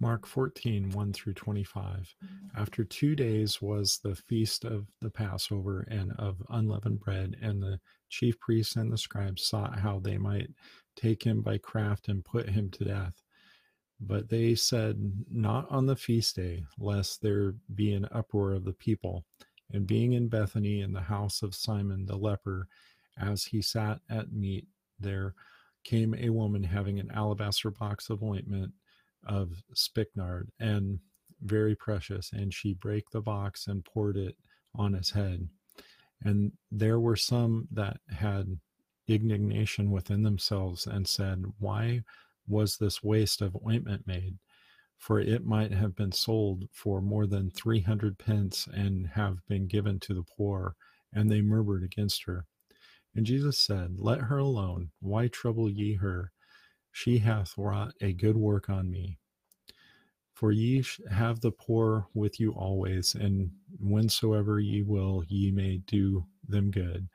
Mark 14, 1 through 25. Mm-hmm. After two days was the feast of the Passover and of unleavened bread, and the chief priests and the scribes sought how they might take him by craft and put him to death. But they said, Not on the feast day, lest there be an uproar of the people. And being in Bethany in the house of Simon the leper, as he sat at meat, there came a woman having an alabaster box of ointment of spikenard and very precious and she brake the box and poured it on his head. And there were some that had indignation within themselves and said why was this waste of ointment made? For it might have been sold for more than 300 pence and have been given to the poor. And they murmured against her. And jesus said let her alone. Why trouble ye her she hath wrought a good work on me. For ye have the poor with you always, and whensoever ye will, ye may do them good.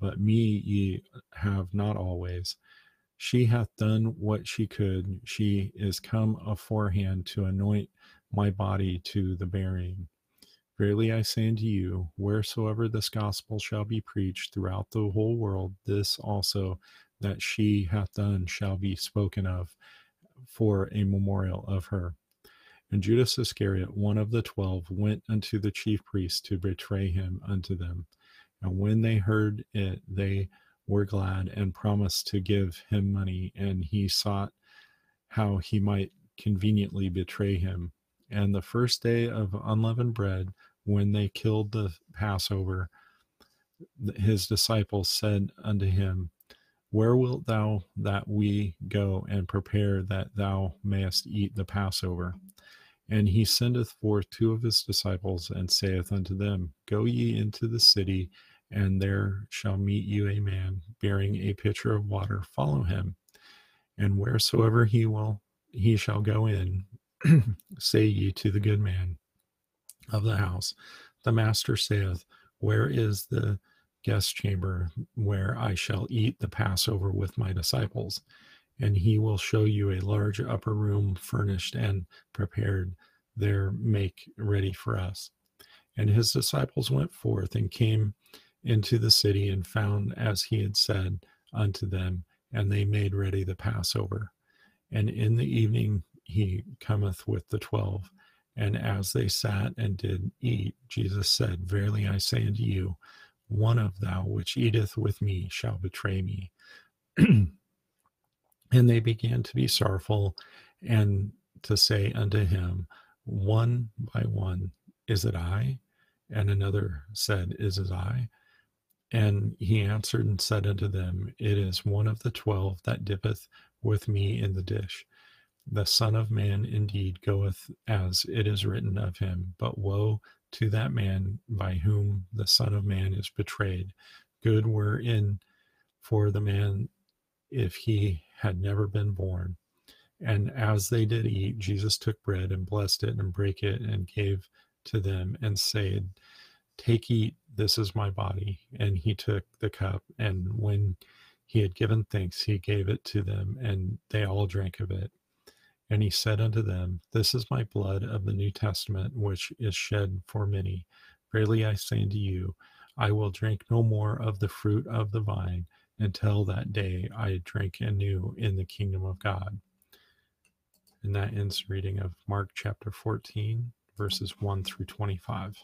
But me ye have not always. She hath done what she could. She is come aforehand to anoint my body to the burying. Verily I say unto you, wheresoever this gospel shall be preached throughout the whole world, this also that she hath done shall be spoken of for a memorial of her. And Judas Iscariot, one of the twelve, went unto the chief priests to betray him unto them. And when they heard it, they were glad and promised to give him money. And he sought how he might conveniently betray him. And the first day of unleavened bread, when they killed the Passover, his disciples said unto him, where wilt thou that we go and prepare that thou mayest eat the Passover? And he sendeth forth two of his disciples and saith unto them, Go ye into the city, and there shall meet you a man bearing a pitcher of water. Follow him. And wheresoever he will, he shall go in. say ye to the good man of the house, The master saith, Where is the guest chamber where I shall eat the Passover with my disciples. And he will show you a large upper room furnished and prepared there, make ready for us. And his disciples went forth and came into the city and found as he had said unto them, and they made ready the Passover. And in the evening he cometh with the twelve. And as they sat and did eat, Jesus said, Verily I say unto you, one of thou which eateth with me shall betray me. and they began to be sorrowful and to say unto him, one by one, Is it I? And another said, Is it I? And he answered and said unto them, It is one of the twelve that dippeth with me in the dish. The Son of Man indeed goeth as it is written of him, but woe to that man by whom the Son of Man is betrayed. Good were in for the man if he had never been born. And as they did eat, Jesus took bread and blessed it and brake it and gave to them and said, Take, eat, this is my body. And he took the cup, and when he had given thanks, he gave it to them, and they all drank of it. And he said unto them, This is my blood of the New Testament, which is shed for many. Verily I say unto you, I will drink no more of the fruit of the vine until that day I drink anew in the kingdom of God. And that ends reading of Mark chapter 14, verses 1 through 25.